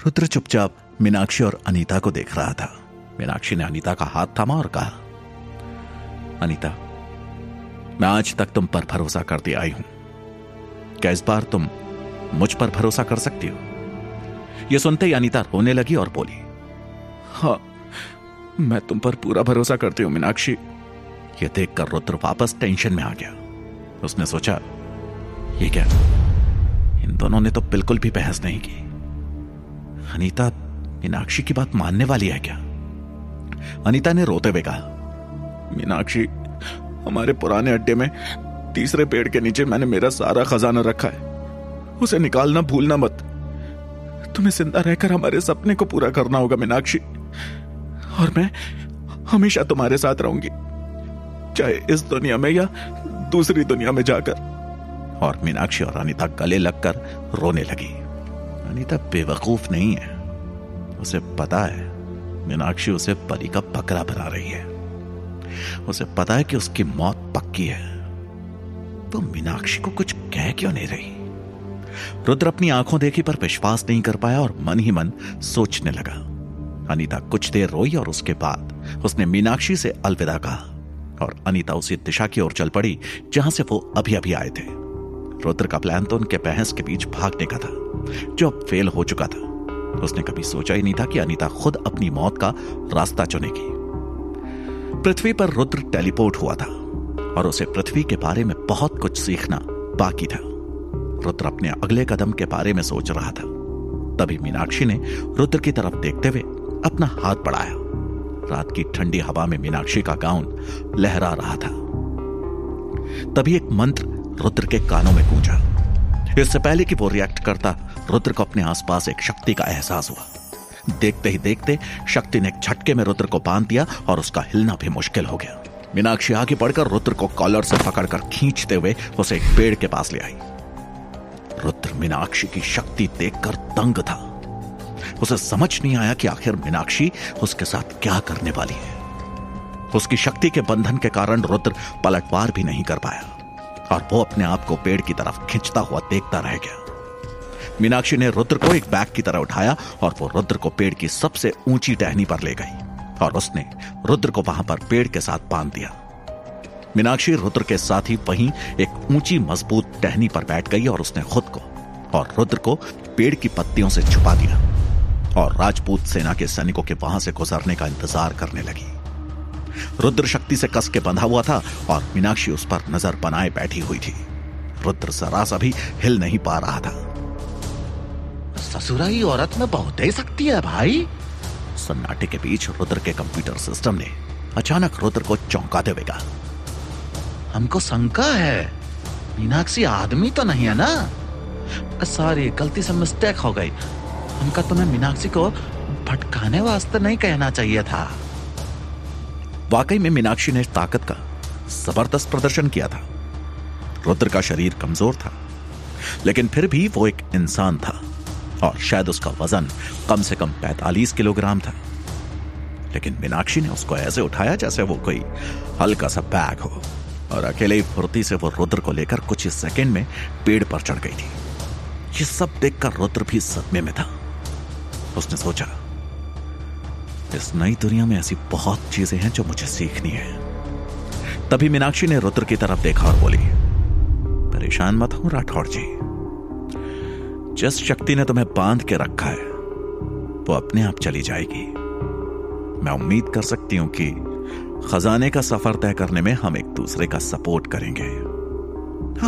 रुद्र चुपचाप मीनाक्षी और अनीता को देख रहा था। मीनाक्षी ने अनीता का हाथ थामा और कहा, अनीता, मैं आज तक तुम पर भरोसा करती आई हूँ। क्या इस बार तुम मुझ पर भरोसा कर सकती हो? यह सुनते ही अनीता रोने लगी और बोली हाँ मैं तुम पर पूरा भरोसा करती हूँ, मीनाक्षी। यह देखकर रुद्र वापस टेंशन में आ गया। उसने सोचा, ये क्या? इन दोनों ने तो बिल्कुल भी बहस नहीं की। अनीता, मीनाक्षी की बात मानने वाली है क्या? अनीता ने रोते हुए कहा, मीनाक्षी, हमारे पुराने अड्डे में तीसरे पेड़ के नीचे मैंने मेरा सारा खजाना रखा है। उसे निकालना भूलना मत। तुम्हें ज़िंदा रहकर हमारे सपने को पूरा करना होगा, मीनाक्षी। और मैं हमेशा तुम्हारे साथ रहूँगी, चाहे इस दुनिया में या दूसरी दुनिया में जाकर। और मीनाक्षी और अनिता गले लगकर रोने लगी। अनिता बेवकूफ़ नहीं है। उसे पता है, मीनाक्षी उसे परी का बकरा बना रही है। उसे पता है कि उसकी मौत पक्की है। तो मीनाक्षी को कुछ कह क्यों नहीं रही? रुद्र अपनी आँखों देखी पर विश्वास नहीं कर पाया और मन ही मन सोचने लगा। अनीता कुछ देर रोई और उसके बाद उसने मीनाक्षी से अलविदा कहा और अनीता उसी दिशा की ओर चल पड़ी, जहाँ से वो अभी अभी आए थे। रुद्र का प्लान तो उनके बहस के बीच भागने का था। जो अब फेल हो चुका था। उसने कभी सोचा ही नहीं था कि अनीता खुद अपनी मौत का रास्ता चुनेगी। पृथ्वी पर रुद्र टेलीपोर्ट हुआ था और उसे पृथ्वी के बारे में बहुत कुछ सीखना बाकी था। रुद्र अपने अगले कदम के बारे में सोच रहा था। तभी मीनाक्षी ने रुद्र की तरफ़ देखते हुए अपना हाथ बढ़ाया। रात की ठंडी हवा में मीनाक्षी का गाउन लहरा रहा था। तभी एक मंत्र रुद्र के कानों में गूंजा। इससे पहले कि वो रिएक्ट करता रुद्र को अपने आसपास एक शक्ति का एहसास हुआ। देखते ही देखते शक्ति ने एक झटके में रुद्र को बाँध दिया और उसका हिलना भी मुश्किल हो गया। मीनाक्षी आगे बढ़कर रुद्र को कॉलर से पकड़कर खींचते हुए उसे एक पेड़ के पास ले आई। रुद्र मीनाक्षी की शक्ति देखकर दंग था। उसे समझ नहीं आया कि आखिर मीनाक्षी उसके साथ क्या करने वाली है। उसकी शक्ति के बंधन के कारण रुद्र पलटवार भी नहीं कर पाया और वो अपने आप को पेड़ की तरफ़ खींचता हुआ देखता रह गया। मीनाक्षी ने रुद्र को एक बैग की तरह उठाया और वो रुद्र को पेड़ की सबसे ऊँची टहनी पर ले गई और उसने रुद्र को वहाँ पर पेड़ के साथ बाँध दिया। मीनाक्षी रुद्र के साथ ही वहीं एक ऊँची मज़बूत टहनी पर बैठ गई और उसने खुद को और रुद्र को पेड़ की पत्तियों से छुपा दिया और राजपूत सेना के सैनिकों के वहाँ से गुजरने का इंतज़ार करने लगी। रुद्र शक्ति से कस के बंधा हुआ था और मीनाक्षी उस पर नज़र बनाए बैठी हुई थी। रुद्र जरा सा भी हिल नहीं पा रहा था। ससुराई औरत में बहुत ही शक्ति है भाई। सन्नाटे के बीच रुद्र के कंप्यूटर सिस्टम ने अचानक रुद्र को हुए कहा हमको शंका है। मीनाक्षी आदमी तो नहीं है ना? सॉरी गलती से मिस्टेक हो गई। हमका तुम्हें मीनाक्षी को भटकाने वास्ते नहीं कहना चाहिए था। वाकई में मीनाक्षी ने ताकत का ज़बरदस्त प्रदर्शन किया था। रुद्र का शरीर कमज़ोर था, लेकिन फिर भी वो एक इंसान था। और शायद उसका वज़न कम से कम 45 किलोग्राम था। लेकिन मीनाक्षी ने उसको ऐसे उठाया जैसे वो कोई हल्का सा बैग हो। और अकेले ही फुर्ती से वो रुद्र को लेकर कुछ ही सेकेंड में पेड़ पर चढ़ गई थी। ये सब देखकर रुद्र भी सदमे में था। उसने सोचा, इस नई दुनिया में ऐसी बहुत चीज़ें हैं जो मुझे सीखनी है। तभी मीनाक्षी ने रुद्र की तरफ़ देखा और बोली, परेशान मत हूँ राठौड़ जी। जिस शक्ति ने तुम्हें बाँध के रखा है, वो अपने आप चली जाएगी। मैं उम्मीद कर सकती हूँ कि खजाने का सफ़र तय करने में हम एक दूसरे का सपोर्ट करेंगे।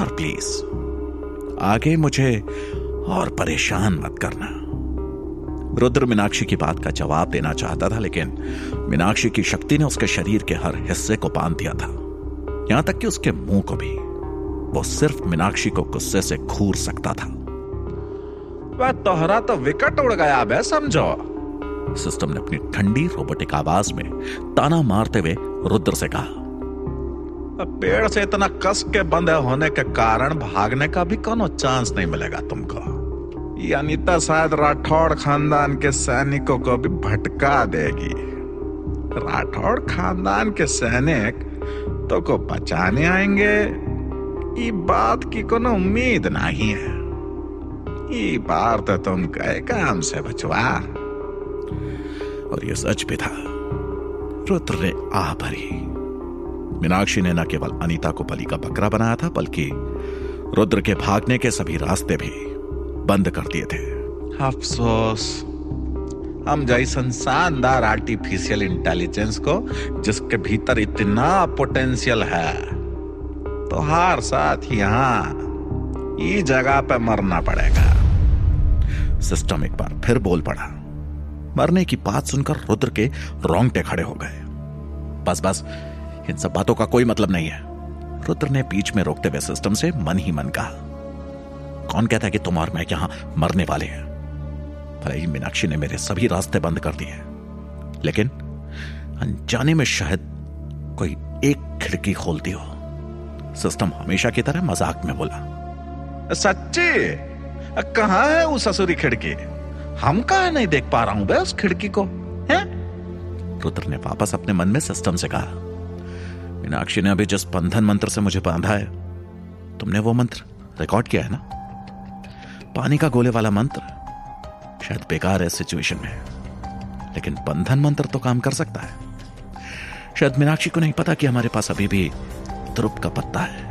और प्लीज़ आगे मुझे और परेशान मत करना। रुद्र मीनाक्षी की बात का जवाब देना चाहता था, लेकिन मीनाक्षी की शक्ति ने उसके शरीर के हर हिस्से को बाँध दिया था। यहाँ तक कि उसके मुँह को भी। वो सिर्फ़ मीनाक्षी को गुस्से से घूर सकता था। वह तोहरा तो विकट उड़ गया बे समझो। सिस्टम ने अपनी ठंडी रोबोटिक आवाज़ में ताना मारते हुए रुद्र से कहा पेड़ से इतना कस के बंधे होने के कारण भागने का भी कोनो चांस नहीं मिलेगा तुमको। अनिता शायद राठौड़ खानदान के सैनिकों को भी भटका देगी। राठौड़ खानदान के सैनिक तो को बचाने आएँगे ये बात की कोनो उम्मीद नहीं है। ये बार तो तुम गए काम से बचवा। और ये सच भी था। रुद्र ने आह भरी मीनाक्षी ने न केवल अनीता को बलि का बकरा बनाया था, बल्कि रुद्र के भागने के सभी रास्ते भी बंद कर दिए थे। अफसोस। हम जैसन शानदार आर्टिफिशियल इंटेलिजेंस को, जिसके भीतर इतना पोटेंशियल है तो हर साथ यहाँ ये जगह पे मरना पड़ेगा। सिस्टम एक बार फिर बोल पड़ा। मरने की बात सुनकर रुद्र के रोंगटे खड़े हो गए। बस बस, इन सब बातों का कोई मतलब नहीं है। रुद्र ने बीच में रोकते हुए सिस्टम से मन ही मन कहा, कौन कहता है कि तुम और मैं यहाँ मरने वाले हैं? भले ही मीनाक्षी ने मेरे सभी रास्ते बंद कर दिए लेकिन अनजाने में शायद कोई एक खिड़की खोलती हो। सिस्टम हमेशा की तरह मज़ाक में बोला, सच्ची? कहा है वो ससुरी खिड़की? हम कहा नहीं देख पा रहा हूँ उस खिड़की को, है? रुद्र ने वापस अपने मन में सिस्टम से कहा, मीनाक्षी ने अभी जिस बंधन मंत्र से मुझे बांधा है, तुमने वो मंत्र रिकॉर्ड किया है ना? पानी का गोले वाला मंत्र शायद बेकार है सिचुएशन में, लेकिन बंधन मंत्र तो काम कर सकता है। शायद मीनाक्षी को नहीं पता कि हमारे पास अभी भी ध्रुप का पत्ता है।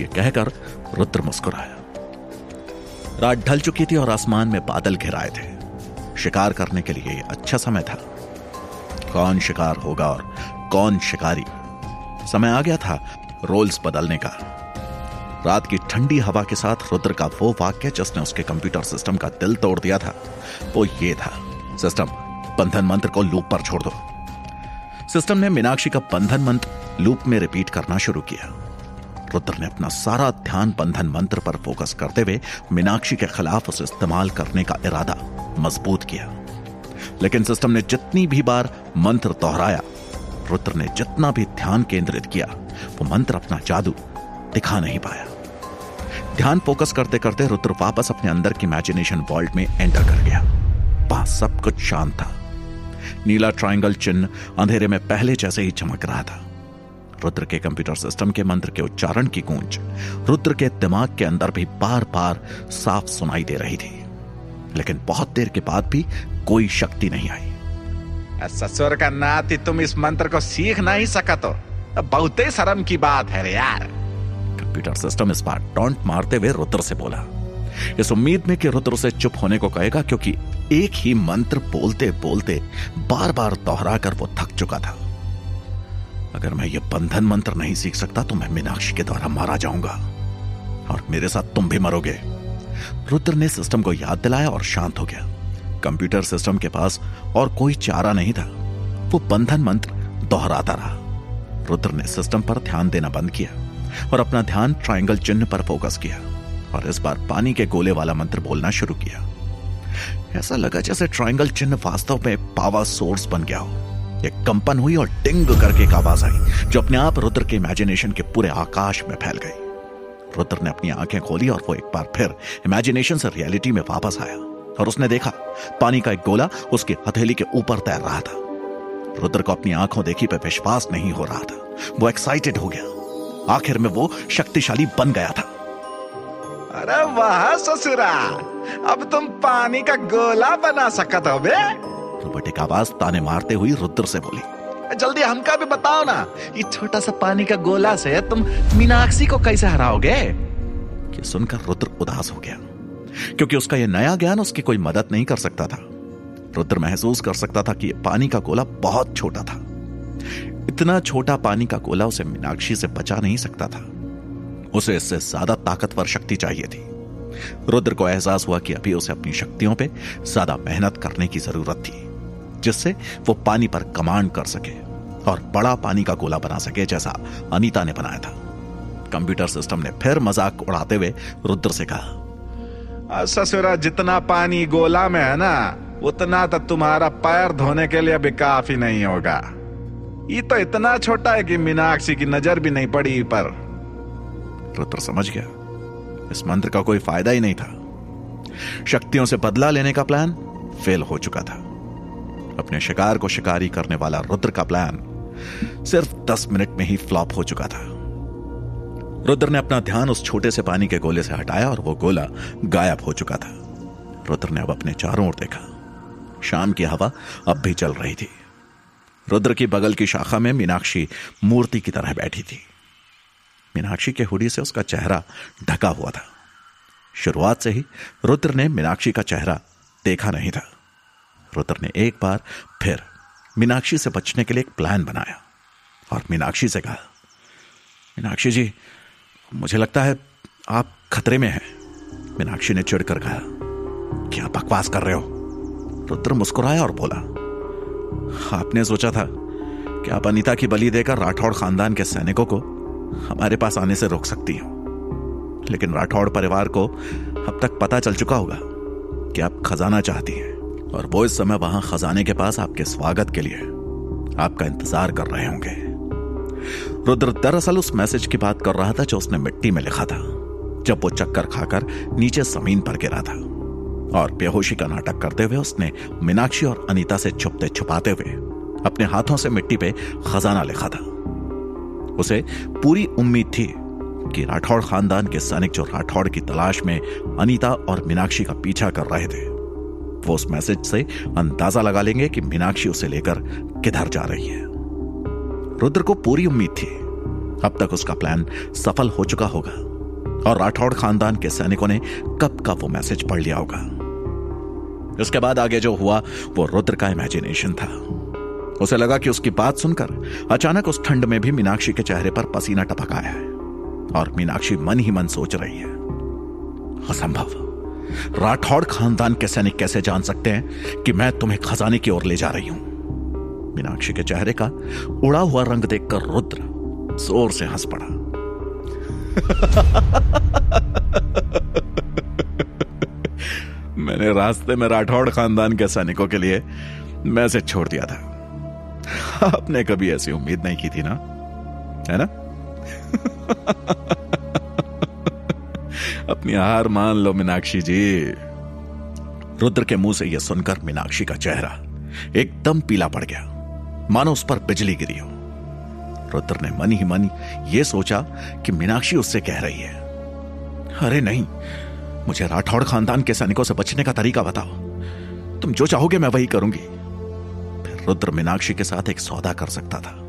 यह कहकर रुद्र मुस्कुराया। रात ढल चुकी थी और आसमान में बादल घिराए थे। शिकार करने के लिए अच्छा समय था। कौन शिकार होगा और कौन शिकारी? समय आ गया था रोल्स बदलने का। रात की ठंडी हवा के साथ रुद्र का वो वाक्य जिसने उसके कंप्यूटर सिस्टम का दिल तोड़ दिया था, वो ये था, सिस्टम, बंधन मंत्र को लूप पर छोड़ दो। सिस्टम ने मीनाक्षी का बंधन मंत्र लूप में रिपीट करना शुरू किया। रुद्र ने अपना सारा ध्यान बंधन मंत्र पर फोकस करते हुए मीनाक्षी के खिलाफ उसे इस्तेमाल करने का इरादा मज़बूत किया। लेकिन सिस्टम ने जितनी भी बार मंत्र दोहराया, रुद्र ने जितना भी ध्यान केंद्रित किया, वो मंत्र अपना जादू दिखा नहीं पाया। ध्यान फोकस करते करते रुद्र वापस अपने अंदर की इमेजिनेशन वर्ल्ड में एंटर कर गया। वहाँ सब कुछ शांत था। नीला ट्रायंगल चिन्ह अंधेरे में पहले जैसे ही चमक रहा था। रुद्र के कंप्यूटर सिस्टम के मंत्र के उच्चारण की गूंज रुद्र के दिमाग के अंदर भी बार बार साफ़ सुनाई दे रही थी। लेकिन बहुत देर के बाद भी कोई शक्ति नहीं आई। ससुर का नाती तुम इस मंत्र को सीख नहीं सका तो बहुत ही शर्म की बात है रे यार। कंप्यूटर सिस्टम इस बार टॉन्ट मारते हुए रुद्र से बोला इस उम्मीद में कि रुद्र से चुप होने को कहेगा क्योंकि एक ही मंत्र बोलते बोलते बार बार दोहरा कर वो थक चुका था। अगर मैं ये बंधन मंत्र नहीं सीख सकता तो मैं मीनाक्षी के द्वारा मारा जाऊँगा। और मेरे साथ तुम भी मरोगे। रुद्र ने सिस्टम को याद दिलाया और शांत हो गया। कंप्यूटर सिस्टम के पास और कोई चारा नहीं था। वो बंधन मंत्र दोहराता रहा। रुद्र ने सिस्टम पर ध्यान देना बंद किया और अपना ध्यान ट्रायंगल चिन्ह पर फोकस किया और इस बार पानी के गोले वाला मंत्र बोलना शुरू किया। ऐसा लगा जैसे ट्रायंगल चिन्ह वास्तव में पावर सोर्स बन गया हो। एक कंपन हुई और टिंग करके एक आवाज़ आई, जो अपने आप रुद्र के इमेजिनेशन के पूरे आकाश में फैल गई। रुद्र ने अपनी आँखें खोली और वो एक बार फिर इमेजिनेशन से रियलिटी में वापस आया और उसने देखा, पानी का एक गोला उसकी हथेली के ऊपर तैर रहा था। रुद्र को अपनी आँखों देखी पे विश्वास नहीं हो रहा था। वो एक्साइटेड हो गया। आखिर में वो शक्तिशाली बन गया था। अरे वाह ससुरा अब तुम पानी का गोला बना सकत हो बे रोबोटिक आवाज़ ताने मारते हुई रुद्र से बोली, जल्दी हमका भी बताओ ना, ये छोटा सा पानी का गोला से तुम मीनाक्षी को कैसे हराओगे? ये सुनकर रुद्र उदास हो गया, क्योंकि उसका यह नया ज्ञान उसकी कोई मदद नहीं कर सकता था। रुद्र महसूस कर सकता था कि पानी का गोला बहुत छोटा था। इतना छोटा पानी का गोला उसे मीनाक्षी से बचा नहीं सकता था। उसे इससे ज़्यादा ताकतवर शक्ति चाहिए थी। रुद्र को एहसास हुआ कि अभी उसे अपनी शक्तियों पे ज़्यादा मेहनत करने की ज़रूरत थी। जिससे वो पानी पर कमांड कर सके और बड़ा पानी का गोला बना सके जैसा अनीता ने बनाया था। कंप्यूटर सिस्टम ने फिर मज़ाक उड़ाते हुए रुद्र से कहा ससुरा जितना पानी गोला में है ना उतना तो तुम्हारा पैर धोने के लिए भी काफ़ी नहीं होगा। ये तो इतना छोटा है कि मीनाक्षी की नज़र भी नहीं पड़ी पर। रुद्र समझ गया। इस मंत्र का कोई फ़ायदा ही नहीं था। शक्तियों से बदला लेने का प्लान फेल हो चुका था। अपने शिकार को शिकारी करने वाला रुद्र का प्लान सिर्फ़ दस मिनट में ही फ्लॉप हो चुका था। रुद्र ने अपना ध्यान उस छोटे से पानी के गोले से हटाया और वो गोला गायब हो चुका था। रुद्र ने अब अपने चारों ओर देखा। शाम की हवा अब भी चल रही थी। रुद्र की बगल की शाखा में मीनाक्षी मूर्ति की तरह बैठी थी। मीनाक्षी के हुडी से उसका चेहरा ढका हुआ था। शुरुआत से ही रुद्र ने मीनाक्षी का चेहरा देखा नहीं था। रुद्र ने एक बार फिर मीनाक्षी से बचने के लिए एक प्लान बनाया। और मीनाक्षी से कहा, मीनाक्षी जी, मुझे लगता है आप खतरे में हैं। मीनाक्षी ने चिड़कर कहा क्या बकवास कर रहे हो? रुद्र मुस्कुराया और बोला, आपने सोचा था कि आप अनिता की बलि देकर राठौड़ खानदान के सैनिकों को हमारे पास आने से रोक सकती हो। लेकिन राठौड़ परिवार को अब तक पता चल चुका होगा कि आप खजाना चाहती हैं। और वो इस समय वहाँ खजाने के पास आपके स्वागत के लिए आपका इंतज़ार कर रहे होंगे। रुद्र दरअसल उस मैसेज की बात कर रहा था जो उसने मिट्टी में लिखा था, जब वो चक्कर खाकर नीचे ज़मीन पर गिरा था। और बेहोशी का नाटक करते हुए उसने मीनाक्षी और अनीता से छुपते छुपाते हुए अपने हाथों से मिट्टी पे खजाना लिखा था। उसे पूरी उम्मीद थी कि राठौड़ खानदान के सैनिक जो राठौड़ की तलाश में अनीता और मीनाक्षी का पीछा कर रहे थे वो उस मैसेज से अंदाज़ा लगा लेंगे कि मीनाक्षी उसे लेकर किधर जा रही है। रुद्र को पूरी उम्मीद थी। अब तक उसका प्लान सफल हो चुका होगा और राठौड़ खानदान के सैनिकों ने कब का वो मैसेज पढ़ लिया होगा। इसके बाद आगे जो हुआ, वो रुद्र का इमेजिनेशन था। उसे लगा कि उसकी बात सुनकर अचानक उस ठंड में भी मीनाक्षी के चेहरे पर पसीना टपक आया है और मीनाक्षी मन ही मन सोच रही है। असंभव। राठौड़ खानदान के सैनिक कैसे जान सकते हैं कि मैं तुम्हें खजाने की ओर ले जा रही हूँ। मीनाक्षी के चेहरे का उड़ा हुआ रंग देखकर रुद्र ज़ोर से हंस पड़ा। मैंने रास्ते में राठौड़ खानदान के सैनिकों के लिए मैसेज छोड़ दिया था। आपने कभी ऐसी उम्मीद नहीं की थी ना? है ना? अपनी हार मान लो, मीनाक्षी जी। रुद्र के मुँह से यह सुनकर मीनाक्षी का चेहरा एकदम पीला पड़ गया। मानो उस पर बिजली गिरी हो। रुद्र ने मन ही मन यह सोचा कि मीनाक्षी उससे कह रही है। अरे नहीं, मुझे राठौड़ खानदान के सैनिकों से बचने का तरीका बताओ। तुम जो चाहोगे मैं वही करूँगी। फिर रुद्र मीनाक्षी के साथ एक सौदा कर सकता था।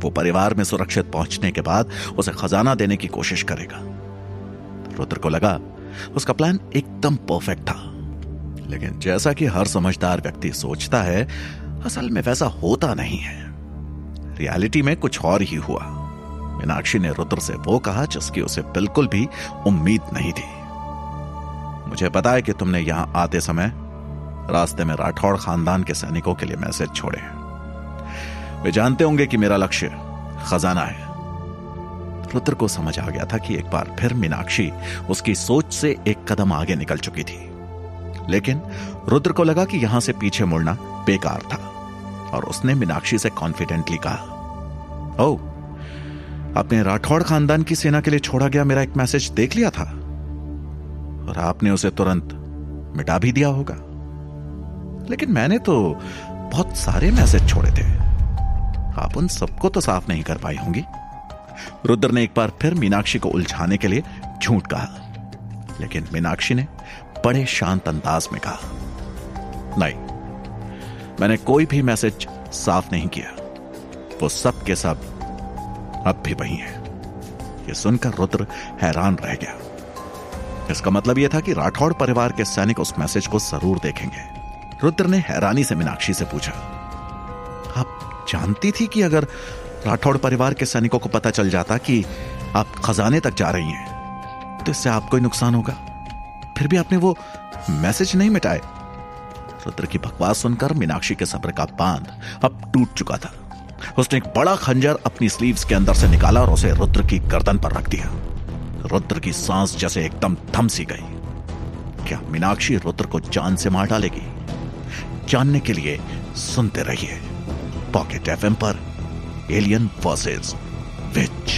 वो परिवार में सुरक्षित पहुँचने के बाद उसे खजाना देने की कोशिश करेगा। रुद्र को लगा उसका प्लान एकदम परफेक्ट था। लेकिन जैसा कि हर समझदार व्यक्ति सोचता है, असल में वैसा होता नहीं है। रियलिटी में कुछ और ही हुआ। मीनाक्षी ने रुद्र से वो कहा जिसकी उसे बिल्कुल भी उम्मीद नहीं थी। मुझे पता है कि तुमने यहाँ आते समय रास्ते में राठौड़ खानदान के सैनिकों के लिए मैसेज छोड़े वे जानते होंगे कि मेरा लक्ष्य खजाना है। रुद्र को समझ आ गया था कि एक बार फिर मीनाक्षी उसकी सोच से एक कदम आगे निकल चुकी थी। लेकिन रुद्र को लगा कि यहाँ से पीछे मुड़ना बेकार था, और उसने मीनाक्षी से कॉन्फिडेंटली कहा ओ आपने राठौड़ खानदान की सेना के लिए छोड़ा गया मेरा एक मैसेज देख लिया था, और आपने उसे तुरंत मिटा भी दिया होगा। लेकिन मैंने तो बहुत सारे मैसेज छोड़े थे। आप उन सबको तो साफ़ नहीं कर पाई होंगी। रुद्र ने एक बार फिर मीनाक्षी को उलझाने के लिए झूठ कहा। लेकिन मीनाक्षी ने बड़े शांत अंदाज में कहा, नहीं, मैंने कोई भी मैसेज साफ़ नहीं किया। वो सब के सब अब भी वही है। ये सुनकर रुद्र हैरान रह गया। इसका मतलब यह था कि राठौड़ परिवार के सैनिक उस मैसेज को ज़रूर देखेंगे। रुद्र ने हैरानी से मीनाक्षी से पूछा, आप जानती थी कि अगर राठौड़ परिवार के सैनिकों को पता चल जाता कि आप खजाने तक जा रही हैं। तो इससे आपको ही नुकसान होगा। फिर भी आपने वो मैसेज नहीं मिटाए। रुद्र की बकवास सुनकर मीनाक्षी के सब्र का बाँध अब टूट चुका था। उसने एक बड़ा खंजर अपनी स्लीव्स के अंदर से निकाला और उसे रुद्र की गर्दन पर रख दिया। रुद्र की सांस जैसे एकदम थम सी गई। क्या मीनाक्षी रुद्र को जान से मार डालेगी? जानने के लिए सुनते रहिए। पॉकेट एफएम पर alien forces. Which